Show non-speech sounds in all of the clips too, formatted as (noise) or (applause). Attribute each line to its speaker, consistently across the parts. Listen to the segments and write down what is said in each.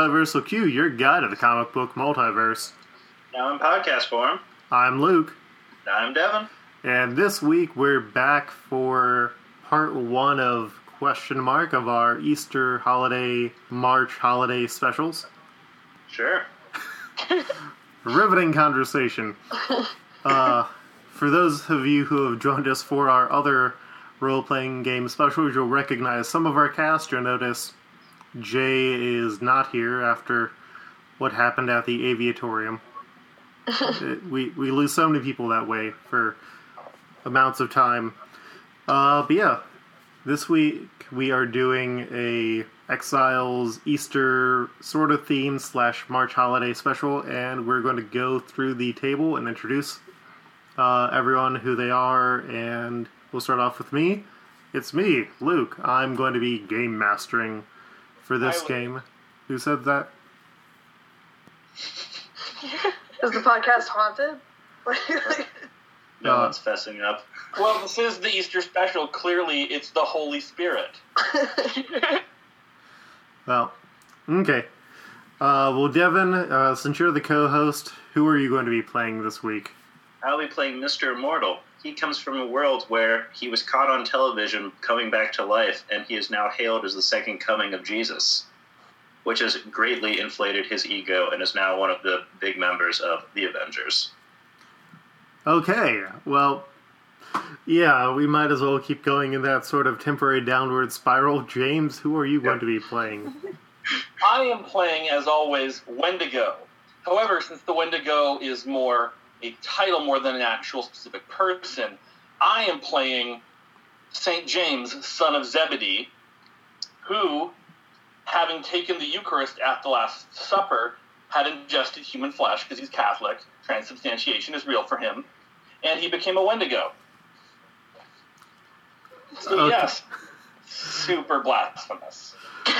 Speaker 1: Multiversal Q, your guide to the comic book multiverse.
Speaker 2: Now in podcast form.
Speaker 1: I'm Luke,
Speaker 2: I'm Devin.
Speaker 1: and this week we're back for part one of question mark of our Easter holiday, March holiday specials.
Speaker 2: Sure. (laughs)
Speaker 1: riveting conversation. (laughs) Uh, for those of you who have joined us for our other role playing game specials, you'll recognize some of our cast. You'll notice Jay is not here after what happened at the aviatorium. (laughs) We, we lose so many people that way for amounts of time. Uh, but yeah, this week we are doing a Exiles Easter sort of theme slash March holiday special, and we're going to go through the table and introduce uh, everyone who they are. And we'll start off with me. It's me, Luke. I'm going to be game mastering for this
Speaker 2: Hi, Luke.
Speaker 1: game. Who said that? (laughs)
Speaker 3: Is the podcast haunted? (laughs)
Speaker 2: No
Speaker 1: Uh,
Speaker 2: one's fessing up.
Speaker 4: Well, this is the Easter special. Clearly, it's the Holy Spirit. (laughs)
Speaker 1: Well, okay. Uh, well, Devin, uh, since you're the co-host, who are you going to be playing this week?
Speaker 2: I'll be playing Mr. Immortal. He comes from a world where he was caught on television coming back to life, and he is now hailed as the second coming of Jesus, which has greatly inflated his ego and is now one of the big members of the Avengers.
Speaker 1: Okay, well, yeah, we might as well keep going in that sort of temporary downward spiral. James, who are you going to be playing? (laughs)
Speaker 4: I am playing, as always, Wendigo. However, since the Wendigo is more a title more than an actual specific person, I am playing St. James, son of Zebedee, who, having taken the Eucharist at the Last Supper, had ingested human flesh because he's Catholic. Transubstantiation is real for him. And he became a Wendigo. So,
Speaker 1: Okay.
Speaker 4: yes, super blasphemous. (laughs)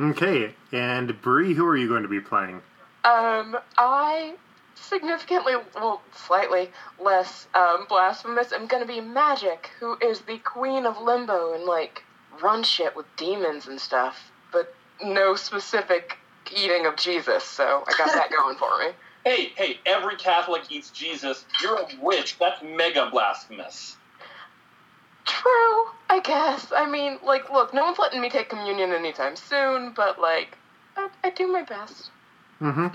Speaker 1: Okay, and Bree, who are you going to be playing?
Speaker 5: Um, I significantly, well, slightly less um, blasphemous. I'm gonna be Magik, who is the queen of limbo and like run shit with demons and stuff, but no specific eating of Jesus. So I got that (laughs) going for me.
Speaker 4: Hey, hey, every Catholic eats Jesus. You're a witch. That's mega blasphemous.
Speaker 5: True, I guess. I mean, like, look, no one's letting me take communion anytime soon, but like, I, I do my best.
Speaker 1: Mm-hmm.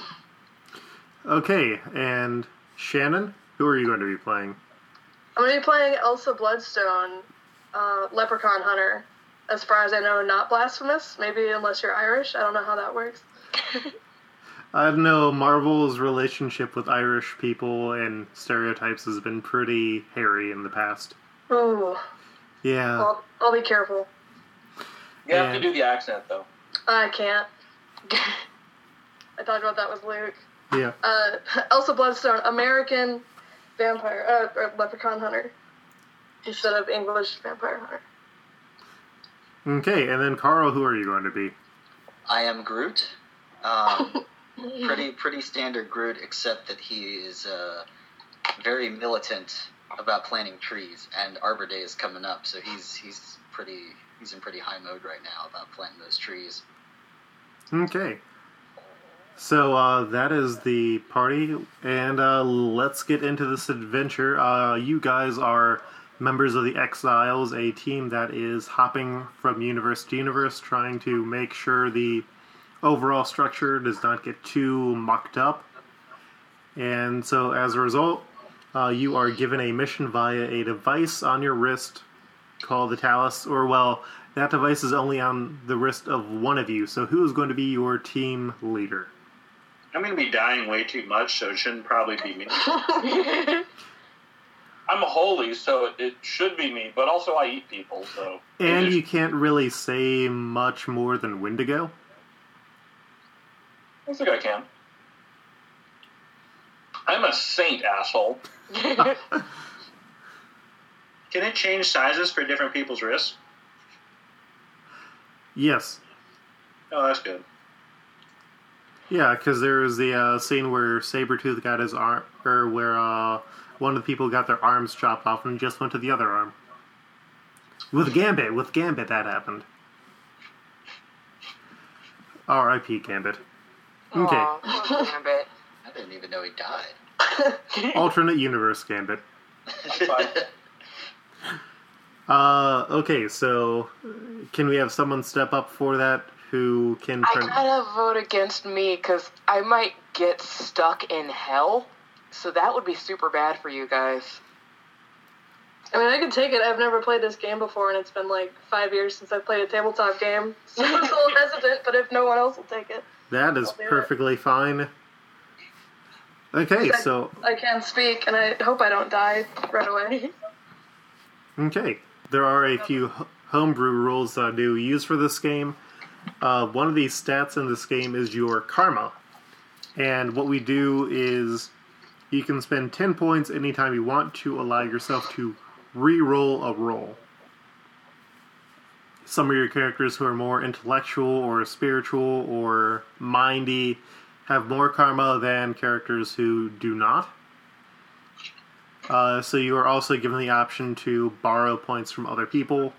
Speaker 1: Okay, and Shannon, who are you going to be playing?
Speaker 3: I'm gonna be playing Elsa Bloodstone, uh, Leprechaun Hunter. As far as I know, not blasphemous. Maybe unless you're Irish. I don't know how that works. (laughs)
Speaker 1: I don't know, Marvel's relationship with Irish people and stereotypes has been pretty hairy in the past.
Speaker 3: Ooh,
Speaker 1: Yeah.
Speaker 3: I'll, I'll be careful.
Speaker 4: You have
Speaker 1: And-
Speaker 4: to do the accent, though.
Speaker 3: I can't. (laughs) I talked about that with Luke.
Speaker 1: Yeah.
Speaker 3: Uh, Elsa Bloodstone, American vampire, uh, or leprechaun hunter, instead of English vampire hunter.
Speaker 1: Okay, and then Carl, who are you going to be?
Speaker 6: I am Groot. Um, (laughs) pretty pretty standard Groot, except that he is uh, very militant about planting trees, and Arbor Day is coming up, so he's he's pretty he's in pretty high mode right now about planting those trees.
Speaker 1: Okay. So uh, that is the party, and uh, let's get into this adventure. Uh, you guys are members of the Exiles, a team that is hopping from universe to universe, trying to make sure the overall structure does not get too mucked up. And so, as a result, uh, you are given a mission via a device on your wrist called the Tallus, or well, that device is only on the wrist of one of you. So, who is going to be your team leader?
Speaker 2: I'm going to be dying way too much, so it shouldn't probably be me. (laughs)
Speaker 4: I'm holy, so it, it should be me, but also I eat people, so.
Speaker 1: And you can't really say much more than Wendigo.
Speaker 4: I think I can. I'm a saint, asshole. (laughs)
Speaker 2: Can it change sizes for different people's wrists?
Speaker 1: Yes.
Speaker 2: Oh, that's good.
Speaker 1: Yeah, because there was the uh, scene where Sabretooth got his arm, or where uh, one of the people got their arms chopped off and just went to the other arm. With Gambit, with Gambit, that happened. R.I.P. Gambit. Okay,
Speaker 5: Aw, (laughs) poor Gambit.
Speaker 6: I didn't even know he died. (laughs)
Speaker 1: alternate universe Gambit.
Speaker 4: fine. (laughs)
Speaker 1: Uh, okay, so can we have someone step up for that who can
Speaker 5: I
Speaker 1: turn?
Speaker 5: gotta vote against me because I might get stuck in hell. So that would be super bad for you guys.
Speaker 3: I mean, I can take it. I've never played this game before, and it's been like five years since I've played a tabletop game. (laughs) So I'm a little hesitant, but if no one else will take it,
Speaker 1: That is
Speaker 3: I'll it.
Speaker 1: perfectly fine. Okay, so
Speaker 3: I can speak, and I hope I don't die right away.
Speaker 1: Okay. There are a few homebrew rules that I do use for this game. Uh, one of these stats in this game is your karma. And what we do is you can spend 10 points anytime you want to allow yourself to re roll a roll. Some of your characters who are more intellectual or spiritual or mindy have more karma than characters who do not. Uh, so you are also given the option to borrow points from other people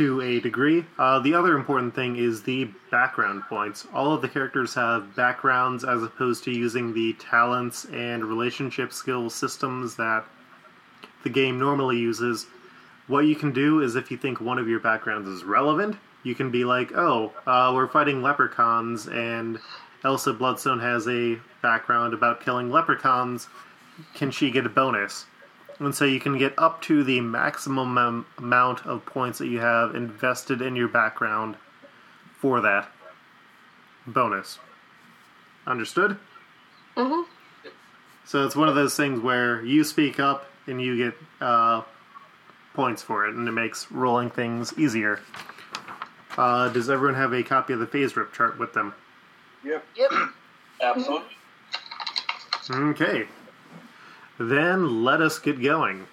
Speaker 1: to a degree. Uh, the other important thing is the background points. All of the characters have backgrounds as opposed to using the talents and relationship skill systems that the game normally uses. What you can do is if you think one of your backgrounds is relevant, you can be like, oh, uh, we're fighting leprechauns, and Elsa Bloodstone has a background about killing leprechauns can she get a bonus? And so you can get up to the maximum am- amount of points that you have invested in your background for that bonus. Understood?
Speaker 3: Mhm.
Speaker 1: So it's one of those things where you speak up and you get uh, points for it, and it makes rolling things easier. Uh, does everyone have a copy of the FASERIP chart with them?
Speaker 4: Yep.
Speaker 5: Yep. (clears throat)
Speaker 4: Absolutely.
Speaker 1: Okay. Then let us get going.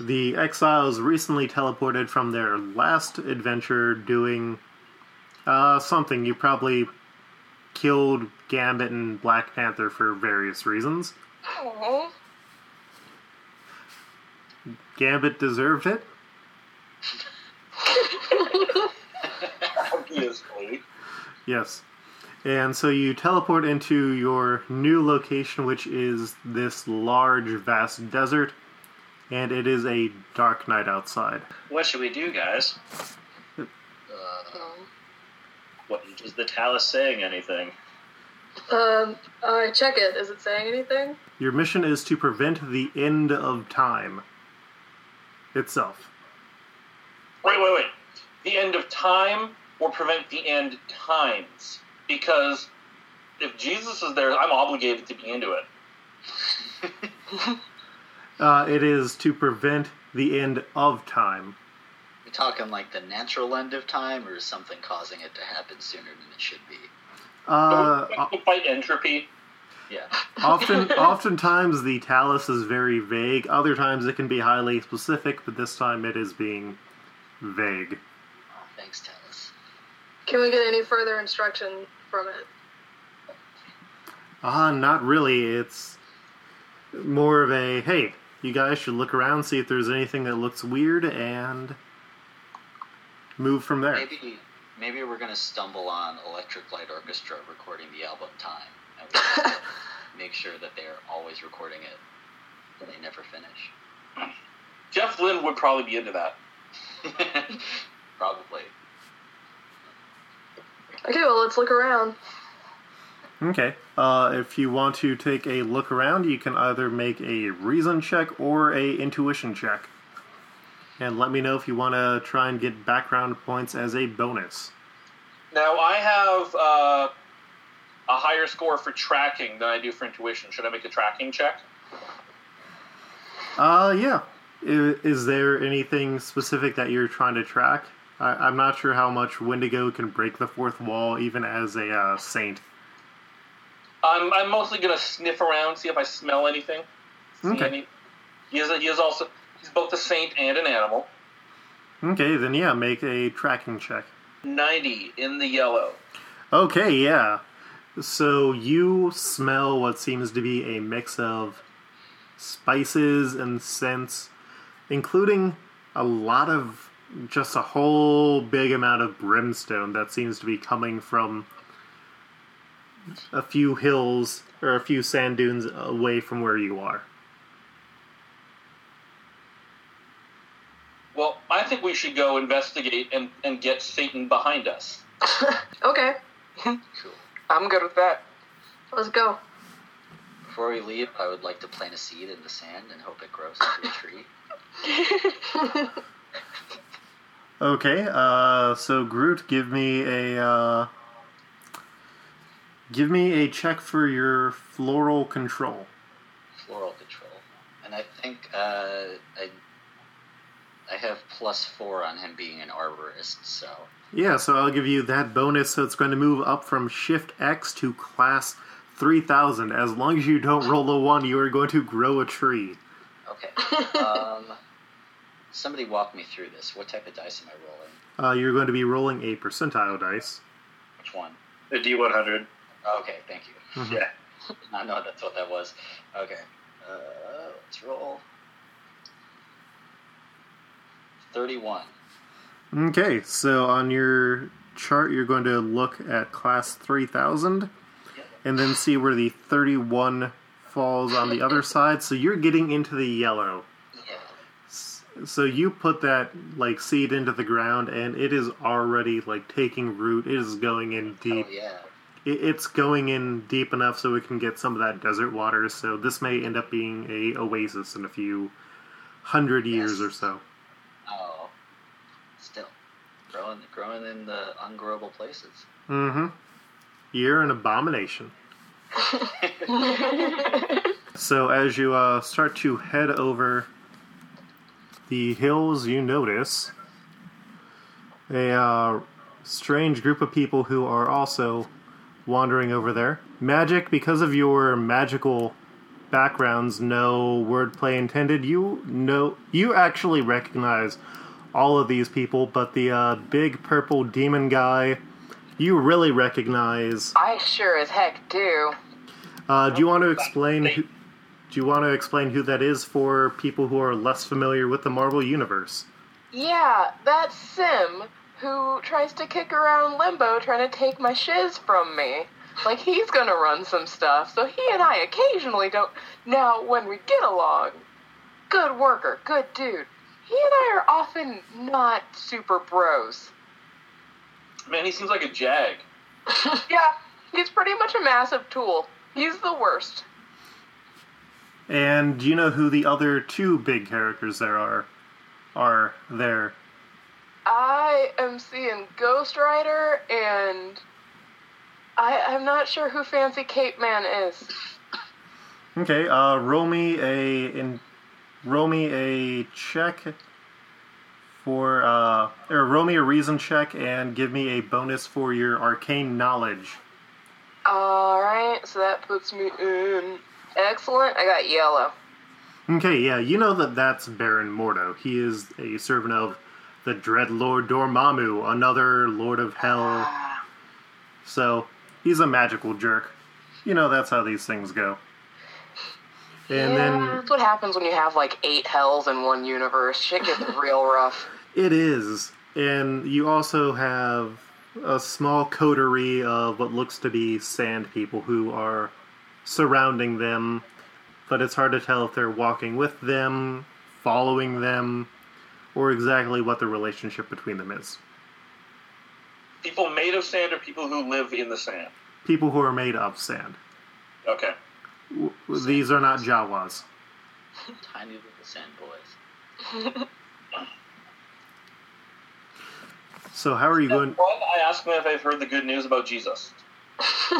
Speaker 1: The exiles recently teleported from their last adventure doing uh, something. You probably killed Gambit and Black Panther for various reasons.
Speaker 5: Aw.
Speaker 1: Gambit deserved it. (laughs)
Speaker 4: Obviously.
Speaker 1: Yes. And so you teleport into your new location, which is this large, vast desert, and it is a dark night outside.
Speaker 2: What should we do, guys?
Speaker 6: Uh,
Speaker 2: What is the Tallus saying anything?
Speaker 3: Um, I check it. Is it saying anything?
Speaker 1: Your mission is to prevent the end of time itself.
Speaker 4: Wait, wait, wait. The end of time or prevent the end times? Because if Jesus is there, I'm obligated to be into it. (laughs)
Speaker 1: Uh, it is to prevent the end of time.
Speaker 6: we talking like the natural end of time, or is something causing it to happen sooner than it should be?
Speaker 1: Uh,
Speaker 4: Don't fight entropy.
Speaker 6: Yeah. (laughs)
Speaker 1: often, oftentimes the Tallus is very vague. Other times it can be highly specific, but this time it is being vague.
Speaker 6: Thanks, Tallus.
Speaker 3: Can we get any further instruction from it?
Speaker 1: Ah, not really. It's more of a hey, you guys should look around, see if there's anything that looks weird, and move from there.
Speaker 6: Maybe, maybe we're gonna stumble on Electric Light Orchestra recording the album Time, and we have to (laughs) make sure that they're always recording it, and they never finish.
Speaker 4: Jeff Lynne would probably be into that. (laughs)
Speaker 6: Probably.
Speaker 3: Okay, well, let's look around.
Speaker 1: Okay. Uh, if you want to take a look around, you can either make a reason check or a intuition check. And let me know if you want to try and get background points as a bonus.
Speaker 4: Now, I have uh, a higher score for tracking than I do for intuition. Should I make a tracking check?
Speaker 1: Uh, yeah. I- Is there anything specific that you're trying to track? I- I'm not sure how much Wendigo can break the fourth wall, even as a uh, saint.
Speaker 4: I'm, I'm mostly going to sniff around, see if I smell anything. See
Speaker 1: Okay.
Speaker 4: any- he, is a, he is also he's both a saint and an animal.
Speaker 1: Okay, then yeah, make a tracking check.
Speaker 4: 90 in the yellow.
Speaker 1: Okay, yeah. So you smell what seems to be a mix of spices and scents, including a lot of just a whole big amount of brimstone that seems to be coming from a few hills or a few sand dunes away from where you are.
Speaker 4: Well, I think we should go investigate and, and get Satan behind us. (laughs)
Speaker 3: Okay,
Speaker 6: Cool.
Speaker 5: I'm good with that.
Speaker 3: let's go.
Speaker 6: Before we leave, I would like to plant a seed in the sand and hope it grows into a tree. (laughs)
Speaker 1: Okay, uh, so Groot, give me a uh, give me a check for your floral control.
Speaker 6: Floral control. And I think uh, I, I have plus four on him being an arborist, so
Speaker 1: Yeah, so I'll give you that bonus. So it's going to move up from Shift X to Class three thousand. As long as you don't roll a one, you are going to grow a tree.
Speaker 6: okay. um, somebody walk me through this. What type of dice am I rolling?
Speaker 1: Uh, you're going to be rolling a percentile dice.
Speaker 6: Which one?
Speaker 2: The D100.
Speaker 6: Okay, thank you.
Speaker 2: Yeah. (laughs)
Speaker 6: I know that's what that was. Okay. Uh, let's roll. 31.
Speaker 1: Okay, so on your chart, you're going to look at Class three thousand,
Speaker 6: Yep.
Speaker 1: and then see where the thirty-one falls on the other (laughs) side. So you're getting into the yellow.
Speaker 6: Yeah.
Speaker 1: So you put that like seed into the ground, and it is already like taking root. It is going in deep.
Speaker 6: Oh, yeah.
Speaker 1: It, it's going in deep enough so it can get some of that desert water. So this may end up being a oasis in a few hundred years
Speaker 6: Yes.
Speaker 1: or so.
Speaker 6: Oh. Still. Growing, growing in the ungrowable places.
Speaker 1: Mm-hmm. You're an abomination. (laughs) (laughs) So as you uh, start to head over the hills, you notice a uh, strange group of people who are also wandering over there. Magik, because of your magical backgrounds, no wordplay intended. You know, you actually recognize all of these people, but the uh, big purple demon guy, you really recognize.
Speaker 5: I sure as heck do.
Speaker 1: Uh, do you want to explain? Who, do you want to explain who that is for people who are less familiar with the Marvel universe?
Speaker 5: Yeah, that's S'ym, who tries to kick around Limbo trying to take my shiz from me. Like he's gonna run some stuff, so he and I occasionally don't. Now, when we get along, good worker, good dude. He and I are often not super bros.
Speaker 4: Man, he seems like a jag. (laughs)
Speaker 5: Yeah, he's pretty much a massive tool. He's the worst.
Speaker 1: And do you know who the other two big characters there are? Are there?
Speaker 5: I am seeing Ghost Rider, and I, I'm not sure who Fancy Cape Man is.
Speaker 1: Okay, uh, roll me a in, roll me a check for uh, or roll me a reason check and give me a bonus for your arcane knowledge.
Speaker 5: Alright, so that puts me in. Excellent, I got yellow.
Speaker 1: Okay, yeah, you know that that's Baron Mordo. He is a servant of the Dread Lord Dormammu, another Lord of Hell. So he's a magical jerk. You know that's how these things go. And
Speaker 5: yeah,
Speaker 1: then
Speaker 5: that's what happens when you have like eight hells in one universe. Shit gets (laughs) real rough.
Speaker 1: it is, and you also have a small coterie of what looks to be sand people who are surrounding them, but it's hard to tell if they're walking with them, following them, or exactly what the relationship between them is.
Speaker 4: People made of sand or people who live in the sand?
Speaker 1: People who are made of sand.
Speaker 4: Okay.
Speaker 1: W- These are not Jawas. (laughs)
Speaker 6: Tiny little sand boys. (laughs)
Speaker 1: So how are you going?
Speaker 4: One, I asked them if they've heard the good news about Jesus. (laughs)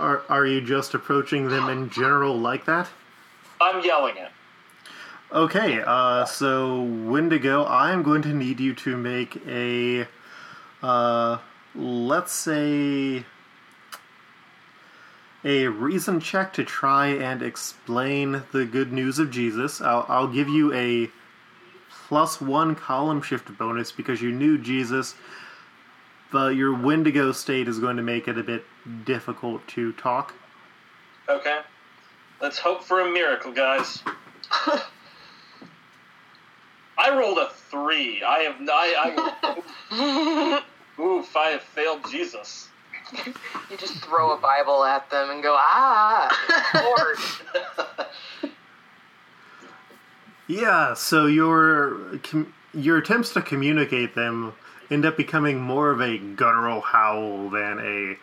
Speaker 1: Are are you just approaching them in general like that?
Speaker 4: I'm yelling it.
Speaker 1: Okay, uh, so Wendigo, I'm going to need you to make a, uh, let's say, a reason check to try and explain the good news of Jesus. I'll, I'll give you a plus one column shift bonus because you knew Jesus, but your Wendigo state is going to make it a bit difficult to talk.
Speaker 4: Okay. Let's hope for a miracle, guys. (laughs) I rolled a three. I have I, I oof. I have failed Jesus.
Speaker 5: You just throw a Bible at them and go, ah, Lord. (laughs)
Speaker 1: Yeah, so your your attempts to communicate them end up becoming more of a guttural howl than a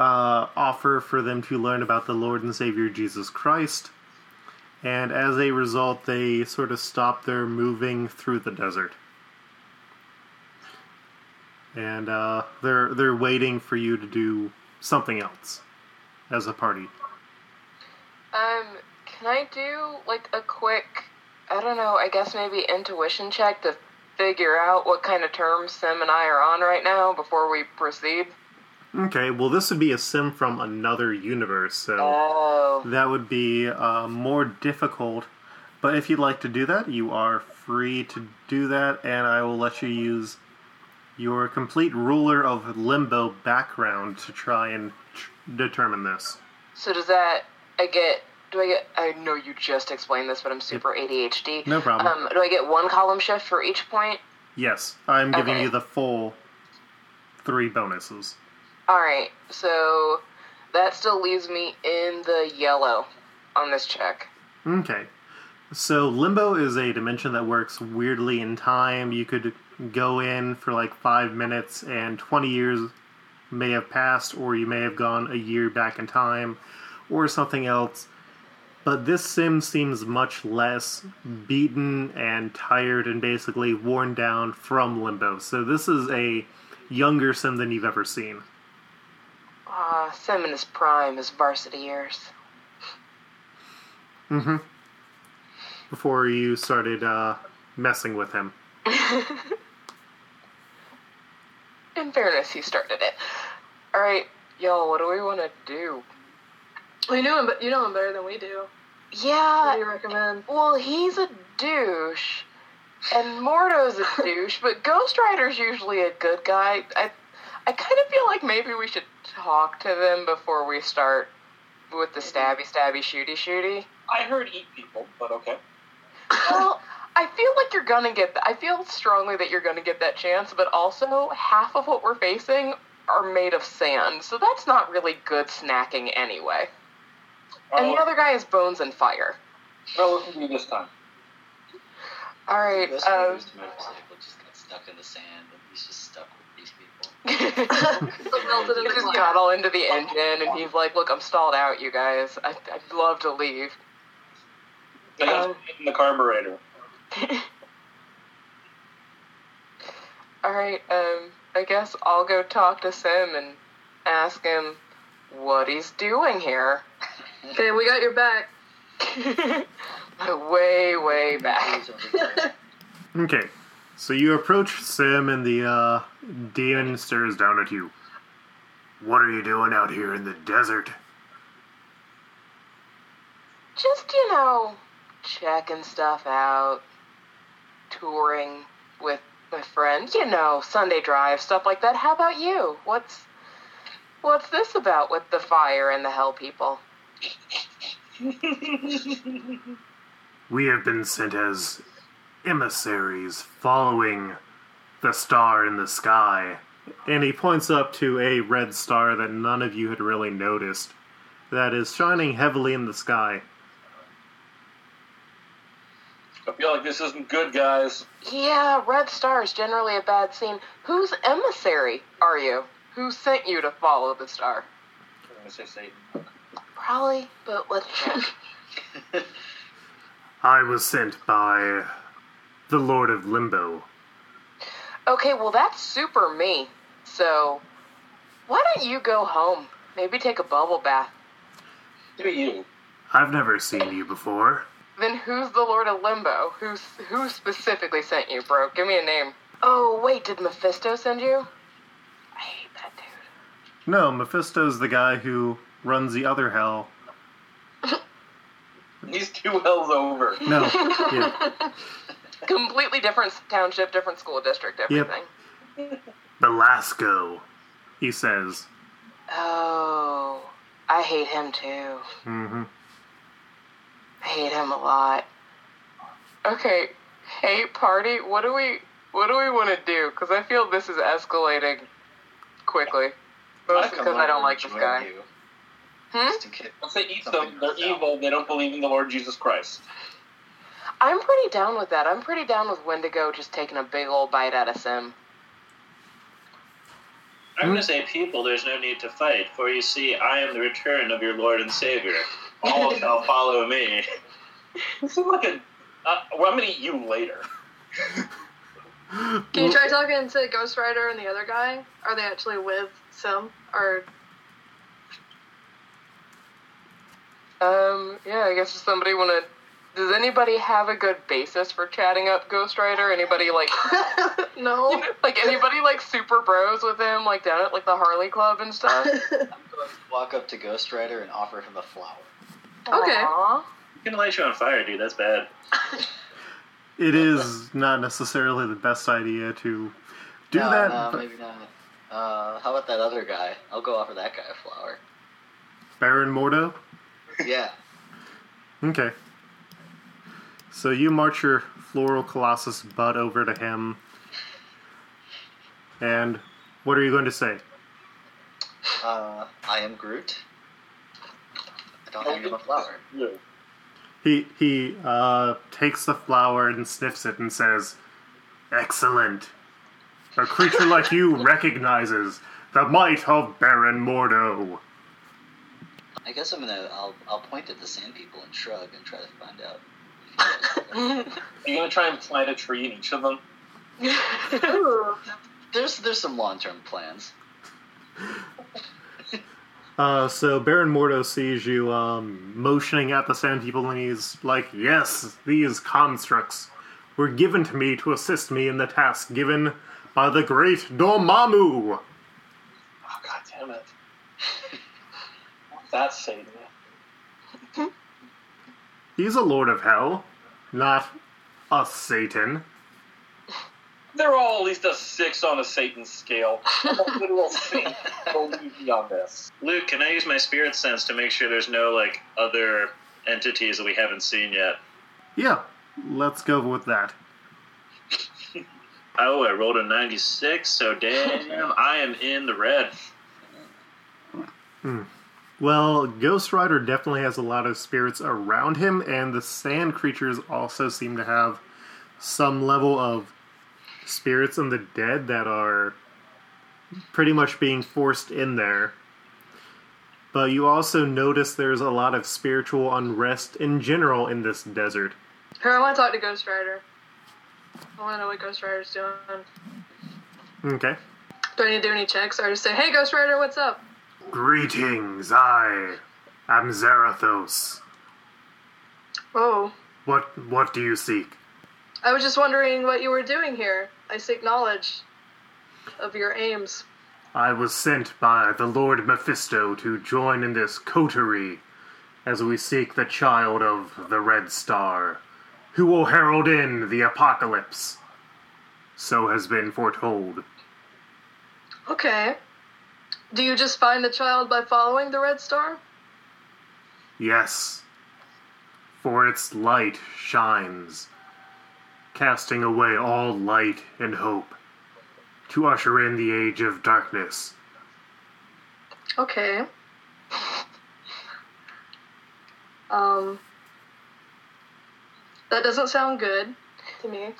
Speaker 1: uh, offer for them to learn about the Lord and Savior Jesus Christ. And as a result, they sort of stop their moving through the desert, and uh, they're they're waiting for you to do something else as a party.
Speaker 5: Um, can I do like a quick, I don't know, I guess maybe intuition check to figure out what kind of terms S'ym and I are on right now before we proceed?
Speaker 1: Okay, well, this would be a S'ym from another universe, so.
Speaker 5: Oh.
Speaker 1: that would be uh, more difficult. But if you'd like to do that, you are free to do that, and I will let you use your complete ruler of limbo background to try and tr- determine this.
Speaker 5: So does that, I get, do I get, I know you just explained this, but I'm super ADHD.
Speaker 1: No problem.
Speaker 5: Um, do I get one column shift for each point?
Speaker 1: Yes, I'm giving
Speaker 5: Okay.
Speaker 1: you the full three bonuses.
Speaker 5: Alright, so that still leaves me in the yellow on this check.
Speaker 1: Okay. So limbo is a dimension that works weirdly in time. You could go in for like five minutes and 20 years may have passed, or you may have gone a year back in time, or something else. But this S'ym seems much less beaten and tired and basically worn down from limbo. So this is a younger S'ym than you've ever seen.
Speaker 5: Ah, S'ym in his prime, his varsity years.
Speaker 1: Mm-hmm. Before you started uh, messing with him. (laughs)
Speaker 5: In fairness, he started it. Alright, y'all, what do we want to do?
Speaker 3: Well, you know him, but you know him better than we do. Yeah. What do
Speaker 5: Yeah,
Speaker 3: you recommend?
Speaker 5: well, he's a douche, and Mordo's a (laughs) douche, but Ghost Rider's usually a good guy. I, I kind of feel like maybe we should talk to them before we start with the stabby, stabby, shooty, shooty.
Speaker 4: I heard eat people, but okay.
Speaker 5: Well, I feel like you're gonna get. Th- I feel strongly that you're gonna get that chance, but also half of what we're facing are made of sand, so that's not really good snacking anyway. And the other guy is bones and fire.
Speaker 4: I'll listen to you this time.
Speaker 5: All right.
Speaker 6: Most
Speaker 5: Um,
Speaker 6: motorcycle just got stuck in the sand, and he's just stuck with these people. (laughs)
Speaker 5: he
Speaker 3: the
Speaker 5: just got all into the (laughs) engine, and he's like, "Look, I'm stalled out, you guys. I, I'd love to leave."
Speaker 4: I got
Speaker 5: Um,
Speaker 4: in the carburetor. (laughs)
Speaker 5: All right. Um, I guess I'll go talk to S'ym and ask him what he's doing here.
Speaker 3: Okay, we got your back. (laughs)
Speaker 5: way, way back.
Speaker 6: He's over there.
Speaker 1: Okay, so you approach S'ym and the uh, demon stares down at you. What are you doing out here in the desert?
Speaker 5: Just, you know, checking stuff out, touring with my friends, you know, Sunday drive, stuff like that. How about you? What's what's this about with the fire and the hell people?
Speaker 1: We have been sent as emissaries following the star in the sky. And he points up to a red star that none of you had really noticed that is shining heavily in the sky.
Speaker 4: I feel like this isn't good, guys.
Speaker 5: Yeah, Red Star is generally a bad scene. Whose emissary are you? Who sent you to follow the star?
Speaker 4: I'm gonna say Satan.
Speaker 5: Probably, but let's (laughs) check.
Speaker 1: I was sent by the Lord of Limbo.
Speaker 5: Okay, well that's super me. So, why don't you go home? Maybe take a bubble bath.
Speaker 4: Do you?
Speaker 1: I've never seen you before.
Speaker 5: Then who's the Lord of Limbo? Who's who specifically sent you, bro? Give me a name. Oh wait, did Mephisto send you? I hate that dude.
Speaker 1: No, Mephisto's the guy who runs the other hell. (laughs)
Speaker 4: These two hells over.
Speaker 1: No, yeah, (laughs)
Speaker 5: Completely different township, different school district, everything.
Speaker 1: Yep.
Speaker 5: everything.
Speaker 1: Belasco, he says.
Speaker 5: Oh, I hate him too.
Speaker 1: Mm-hmm.
Speaker 5: I hate him a lot. Okay, Hey, party, what do we what do we want to do? Because I feel this is escalating quickly. Mostly because I don't like this guy.
Speaker 6: you,
Speaker 5: Hmm?
Speaker 6: just.
Speaker 4: Once they eat them, they're
Speaker 6: goes down.
Speaker 4: evil. They don't believe in the Lord Jesus Christ.
Speaker 5: I'm pretty down with that. I'm pretty down with Wendigo just taking a big old bite out of S'ym.
Speaker 2: I'm going to say, people, there's no need to fight, for you see, I am the return of your Lord and Savior. All (laughs) shall follow me.
Speaker 4: You seem like a. Uh, well, I'm gonna eat you later.
Speaker 3: Can you try talking to Ghost Rider and the other guy? Are they actually with S'ym? Or
Speaker 5: Um, yeah, I guess if somebody want to. Does anybody have a good basis for chatting up Ghost Rider? Anybody like, (laughs)
Speaker 3: no? (laughs)
Speaker 5: like anybody like super bros with him, like down at like the Harley Club and stuff?
Speaker 6: I'm going to walk up to Ghost Rider and offer him a flower.
Speaker 3: Okay.
Speaker 5: Aw.
Speaker 2: I'm going to light you on fire, dude. That's bad. (laughs)
Speaker 1: It is not necessarily the best idea to do
Speaker 6: no,
Speaker 1: that.
Speaker 6: No,
Speaker 1: but
Speaker 6: maybe not. Uh, how about that other guy? I'll go offer that guy a flower.
Speaker 1: Baron Mordo.
Speaker 6: Yeah.
Speaker 1: Okay. So you march your floral colossus butt over to him, and what are you going to say?
Speaker 6: Uh, I am Groot. I don't hand him a flower.
Speaker 4: You.
Speaker 1: He he uh, takes the flower and sniffs it and says, "Excellent. A creature like you recognizes the might of Baron Mordo."
Speaker 6: I guess I'm gonna. I'll, I'll point at the sand people and shrug and try to find out. (laughs)
Speaker 4: Are you gonna try and plant a tree in each of them? (laughs)
Speaker 6: There's there's some long term plans. (laughs)
Speaker 1: Uh, so Baron Mordo sees you um, motioning at the Sand People, and he's like, "Yes, these constructs were given to me to assist me in the task given by the great Dormammu."
Speaker 4: Oh god damn it. That's Satan. Hmm?
Speaker 1: He's a lord of hell, not a Satan.
Speaker 4: They're all at least a six on a Satan scale. I'm a literal saint. Believe me on this.
Speaker 2: Luke, can I use my spirit sense to make sure there's no, like, other entities that we haven't seen yet?
Speaker 1: Yeah, let's go with that. (laughs)
Speaker 2: Oh, I rolled a 96, so damn, I am in the red. Hmm.
Speaker 1: Well, Ghost Rider definitely has a lot of spirits around him, and the sand creatures also seem to have some level of spirits and the dead that are pretty much being forced in there. But you also notice there's a lot of spiritual unrest in general in this desert.
Speaker 3: Here, I want to talk to Ghost Rider. I want to know what Ghost Rider's doing.
Speaker 1: Okay.
Speaker 3: Do I need to do any checks or just say, "Hey, Ghost Rider, what's up"?
Speaker 1: Greetings, I am Zarathos.
Speaker 3: Oh,
Speaker 1: What what do you seek?
Speaker 3: I was just wondering what you were doing here. I seek knowledge of your aims.
Speaker 1: I was sent by the Lord Mephisto to join in this coterie as we seek the child of the Red Star, who will herald in the apocalypse. So has been foretold.
Speaker 3: Okay. Do you just find the child by following the Red Star?
Speaker 1: Yes, for its light shines, casting away all light and hope, to usher in the age of darkness.
Speaker 3: Okay. Um. That doesn't sound good to me.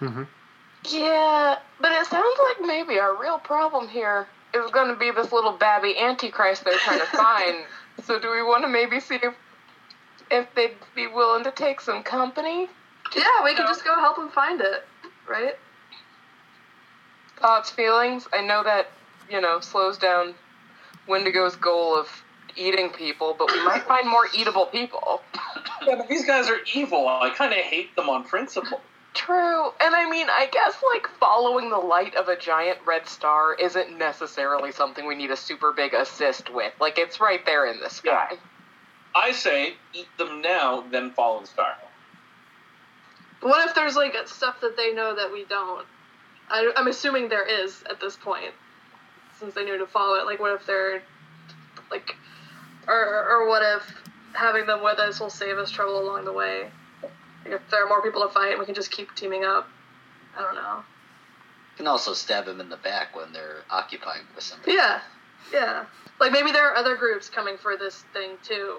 Speaker 3: Mhm. (laughs)
Speaker 5: Yeah, but it sounds like maybe our real problem here is going to be this little babby antichrist they're trying to (laughs) find. so do we want to maybe see if if they'd be willing to take some company?
Speaker 3: yeah, we could just go help them find it, right?
Speaker 5: Thoughts, feelings? I know that you know slows down Wendigo's goal of eating people, but we might find more eatable people.
Speaker 4: Yeah, but these guys are evil. I kind of hate them on principle.
Speaker 5: True, and I mean, I guess like following the light of a giant red star isn't necessarily something we need a super big assist with. Like it's right there in the sky.
Speaker 4: I say eat them now, then follow the star.
Speaker 3: What if there's like stuff that they know that we don't? I, I'm assuming there is at this point, since they knew to follow it. Like, what if they're like, or or what if having them with us will save us trouble along the way? Like if there are more people to fight, we can just keep teaming up. I don't know.
Speaker 6: You can also stab them in the back when they're occupied with somebody.
Speaker 3: Yeah, yeah. Like maybe there are other groups coming for this thing too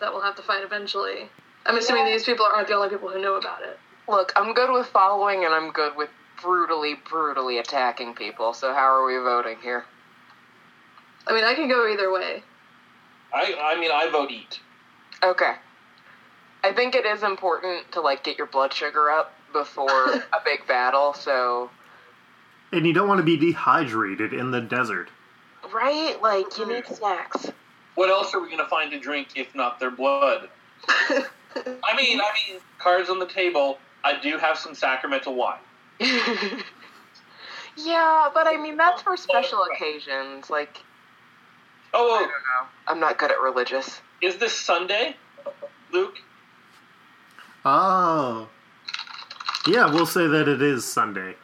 Speaker 3: that we'll have to fight eventually. I'm assuming
Speaker 5: Yeah.
Speaker 3: these people aren't the only people who know about it.
Speaker 5: Look, I'm good with following, and I'm good with brutally, brutally attacking people. So how are we voting here?
Speaker 3: I mean, I can go either way.
Speaker 4: I, I mean, I vote eat.
Speaker 5: Okay. I think it is important to like get your blood sugar up before (laughs) a big battle. So
Speaker 1: And you don't want to be dehydrated in the desert.
Speaker 5: right, like you need snacks.
Speaker 4: What else are we going to find to drink if not their blood? (laughs) I mean, I mean, cards on the table. I do have some sacramental wine. (laughs)
Speaker 5: yeah, but I mean that's for special occasions. Like Oh, oh. I
Speaker 4: Oh,
Speaker 5: don't know. I'm not good at religious.
Speaker 4: is this Sunday, Luke?
Speaker 1: Oh. Yeah, we'll say that it is Sunday.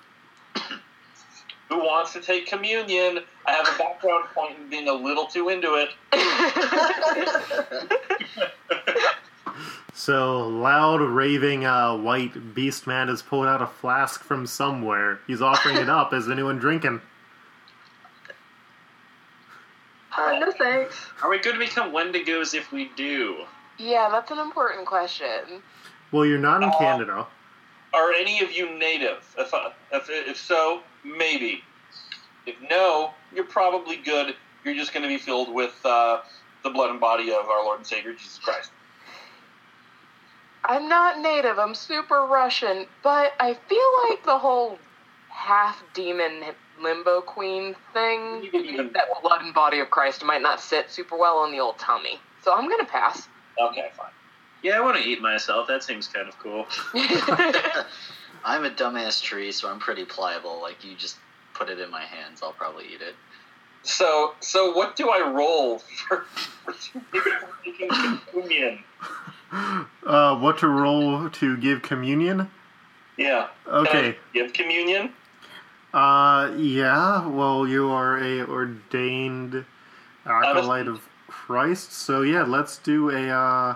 Speaker 4: Who wants to take communion? I have a background point in being a little too into it. (laughs)
Speaker 1: So, loud, raving, uh, white beast man has pulled out a flask from somewhere. He's offering it up. Is anyone drinking?
Speaker 3: uh, no thanks.
Speaker 2: Are we going to become Wendigos if we do?
Speaker 5: yeah, that's an important question.
Speaker 1: Well, you're not in
Speaker 4: Uh,
Speaker 1: Canada.
Speaker 4: Are any of you native? If, uh, if, if so, maybe. If no, you're probably good. You're just going to be filled with uh, the blood and body of our Lord and Savior Jesus Christ.
Speaker 5: I'm not native. I'm super Russian, but I feel like the whole half demon limbo queen thing,
Speaker 4: even
Speaker 5: that blood and body of Christ might not sit super well on the old tummy. So I'm gonna pass.
Speaker 4: Okay, fine.
Speaker 2: Yeah, I want to eat myself. That seems kind of cool. (laughs) (laughs)
Speaker 6: I'm a dumbass tree, so I'm pretty pliable. Like you just put it in my hands, I'll probably eat it.
Speaker 4: So, so what do I roll for, for taking (laughs) communion?
Speaker 1: Uh, what to roll to give communion?
Speaker 4: Yeah. Can I
Speaker 1: Okay.
Speaker 4: give communion?
Speaker 1: Uh, yeah. Well, you are a ordained acolyte of Christ, so yeah. Let's do a uh,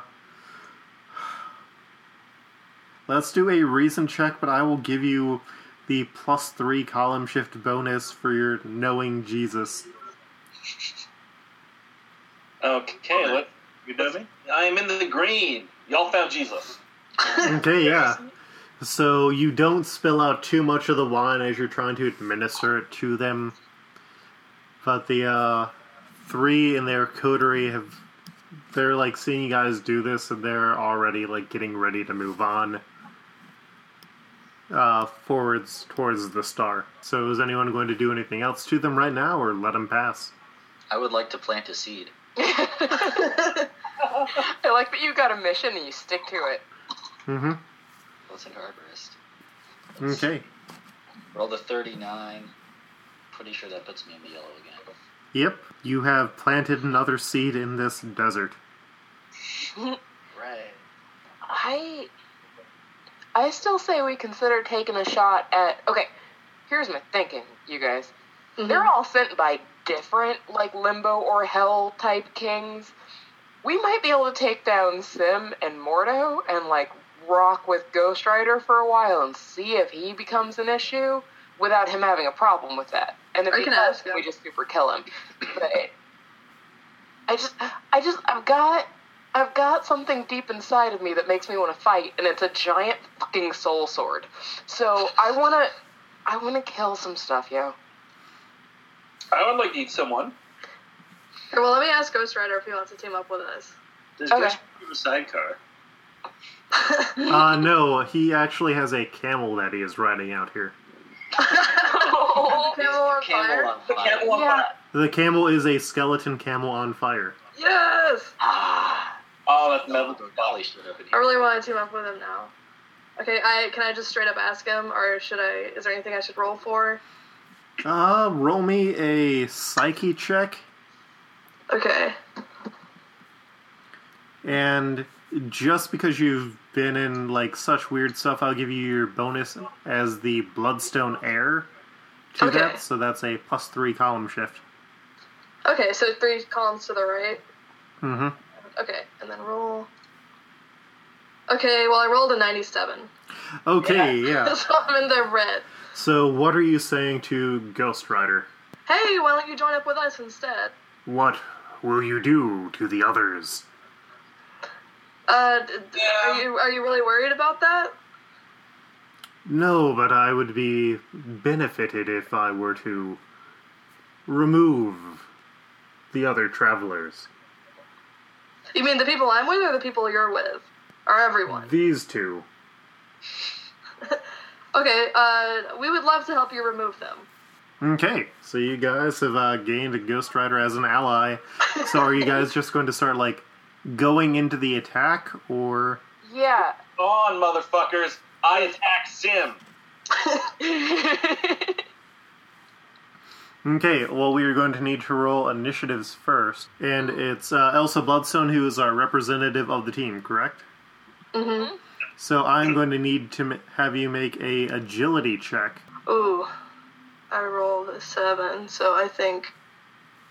Speaker 1: let's do a reason check, but I will give you the plus three column shift bonus for your knowing Jesus.
Speaker 4: Okay, let
Speaker 2: You dummy?
Speaker 4: I am in the green. Y'all found Jesus. (laughs) (laughs)
Speaker 1: Okay, yeah. So you don't spill out too much of the wine as you're trying to administer it to them. But the uh, three in their coterie have they're like seeing you guys do this and they're already like getting ready to move on uh, forwards towards the star. So is anyone going to do anything else to them right now or let them pass?
Speaker 6: I would like to plant a seed. (laughs) (laughs)
Speaker 5: I like that you got a mission and you stick to it.
Speaker 1: Mm-hmm.
Speaker 6: What's an arborist? Let's
Speaker 1: Okay.
Speaker 6: Roll the 39. Pretty sure that puts me in the yellow again.
Speaker 1: Yep. You have planted another seed in this desert. (laughs)
Speaker 6: Right.
Speaker 5: I I still say we consider taking a shot at okay, here's my thinking, you guys. They're all sent by different, like limbo or hell type kings. We might be able to take down S'ym and Mordo and like rock with Ghost Rider for a while and see if he becomes an issue without him having a problem with that. And if
Speaker 3: I
Speaker 5: he does, we just super kill him. But I just I just I've got I've got something deep inside of me that makes me want to fight, and it's a giant fucking soul sword. So I wanna I wanna kill some stuff, yo.
Speaker 4: I would like to eat someone.
Speaker 3: Well, let me ask Ghost Rider if he wants to team up with us.
Speaker 2: Does
Speaker 5: Okay.
Speaker 2: Ghost have a sidecar? (laughs)
Speaker 1: Uh, no, he actually has a camel that he is riding out here. (laughs)
Speaker 3: Camel on
Speaker 6: Camel on
Speaker 4: The camel on
Speaker 5: Yeah.
Speaker 4: fire.
Speaker 1: The camel is a skeleton camel on fire.
Speaker 3: Yes!
Speaker 5: Ah,
Speaker 4: Oh, that's
Speaker 6: Double
Speaker 4: metal.
Speaker 6: Dolly showed up in
Speaker 3: I really want to team up with him now. Okay, I can I just straight up ask him, or should I? Is there anything I should roll for?
Speaker 1: Uh, roll me a psyche check,
Speaker 3: Okay.
Speaker 1: and just because you've been in like such weird stuff, I'll give you your bonus as the Bloodstone Heir to
Speaker 3: Okay.
Speaker 1: that. So that's a plus three column shift.
Speaker 3: Okay, so three columns to the right.
Speaker 1: Mm-hmm.
Speaker 3: Okay, and then roll. Okay, well I rolled a 97.
Speaker 1: Okay, yeah. (laughs)
Speaker 3: so I'm in the red.
Speaker 1: So, what are you saying to Ghost Rider?
Speaker 3: Hey, why don't you join up with us instead?
Speaker 1: What will you do to the others?
Speaker 3: Uh, d- d-
Speaker 4: Yeah.
Speaker 3: are you are you really worried about that?
Speaker 1: No, but I would be benefited if I were to remove the other travelers. (laughs)
Speaker 3: You mean the people I'm with, or the people you're with, or everyone?
Speaker 1: These two. (laughs)
Speaker 3: Okay, uh, we would love to help you remove them.
Speaker 1: Okay, so you guys have uh, gained a Ghost Rider as an ally. (laughs) So are you guys just going to start like going into the attack, or
Speaker 5: Yeah.
Speaker 4: On, motherfuckers! I attack S'ym.
Speaker 1: Okay, well, we are going to need to roll initiatives first. And it's uh, Elsa Bloodstone who is our representative of the team, correct?
Speaker 3: mm-hmm.
Speaker 1: So I'm going to need to have you make a agility check.
Speaker 3: Ooh, I rolled a seven, so I think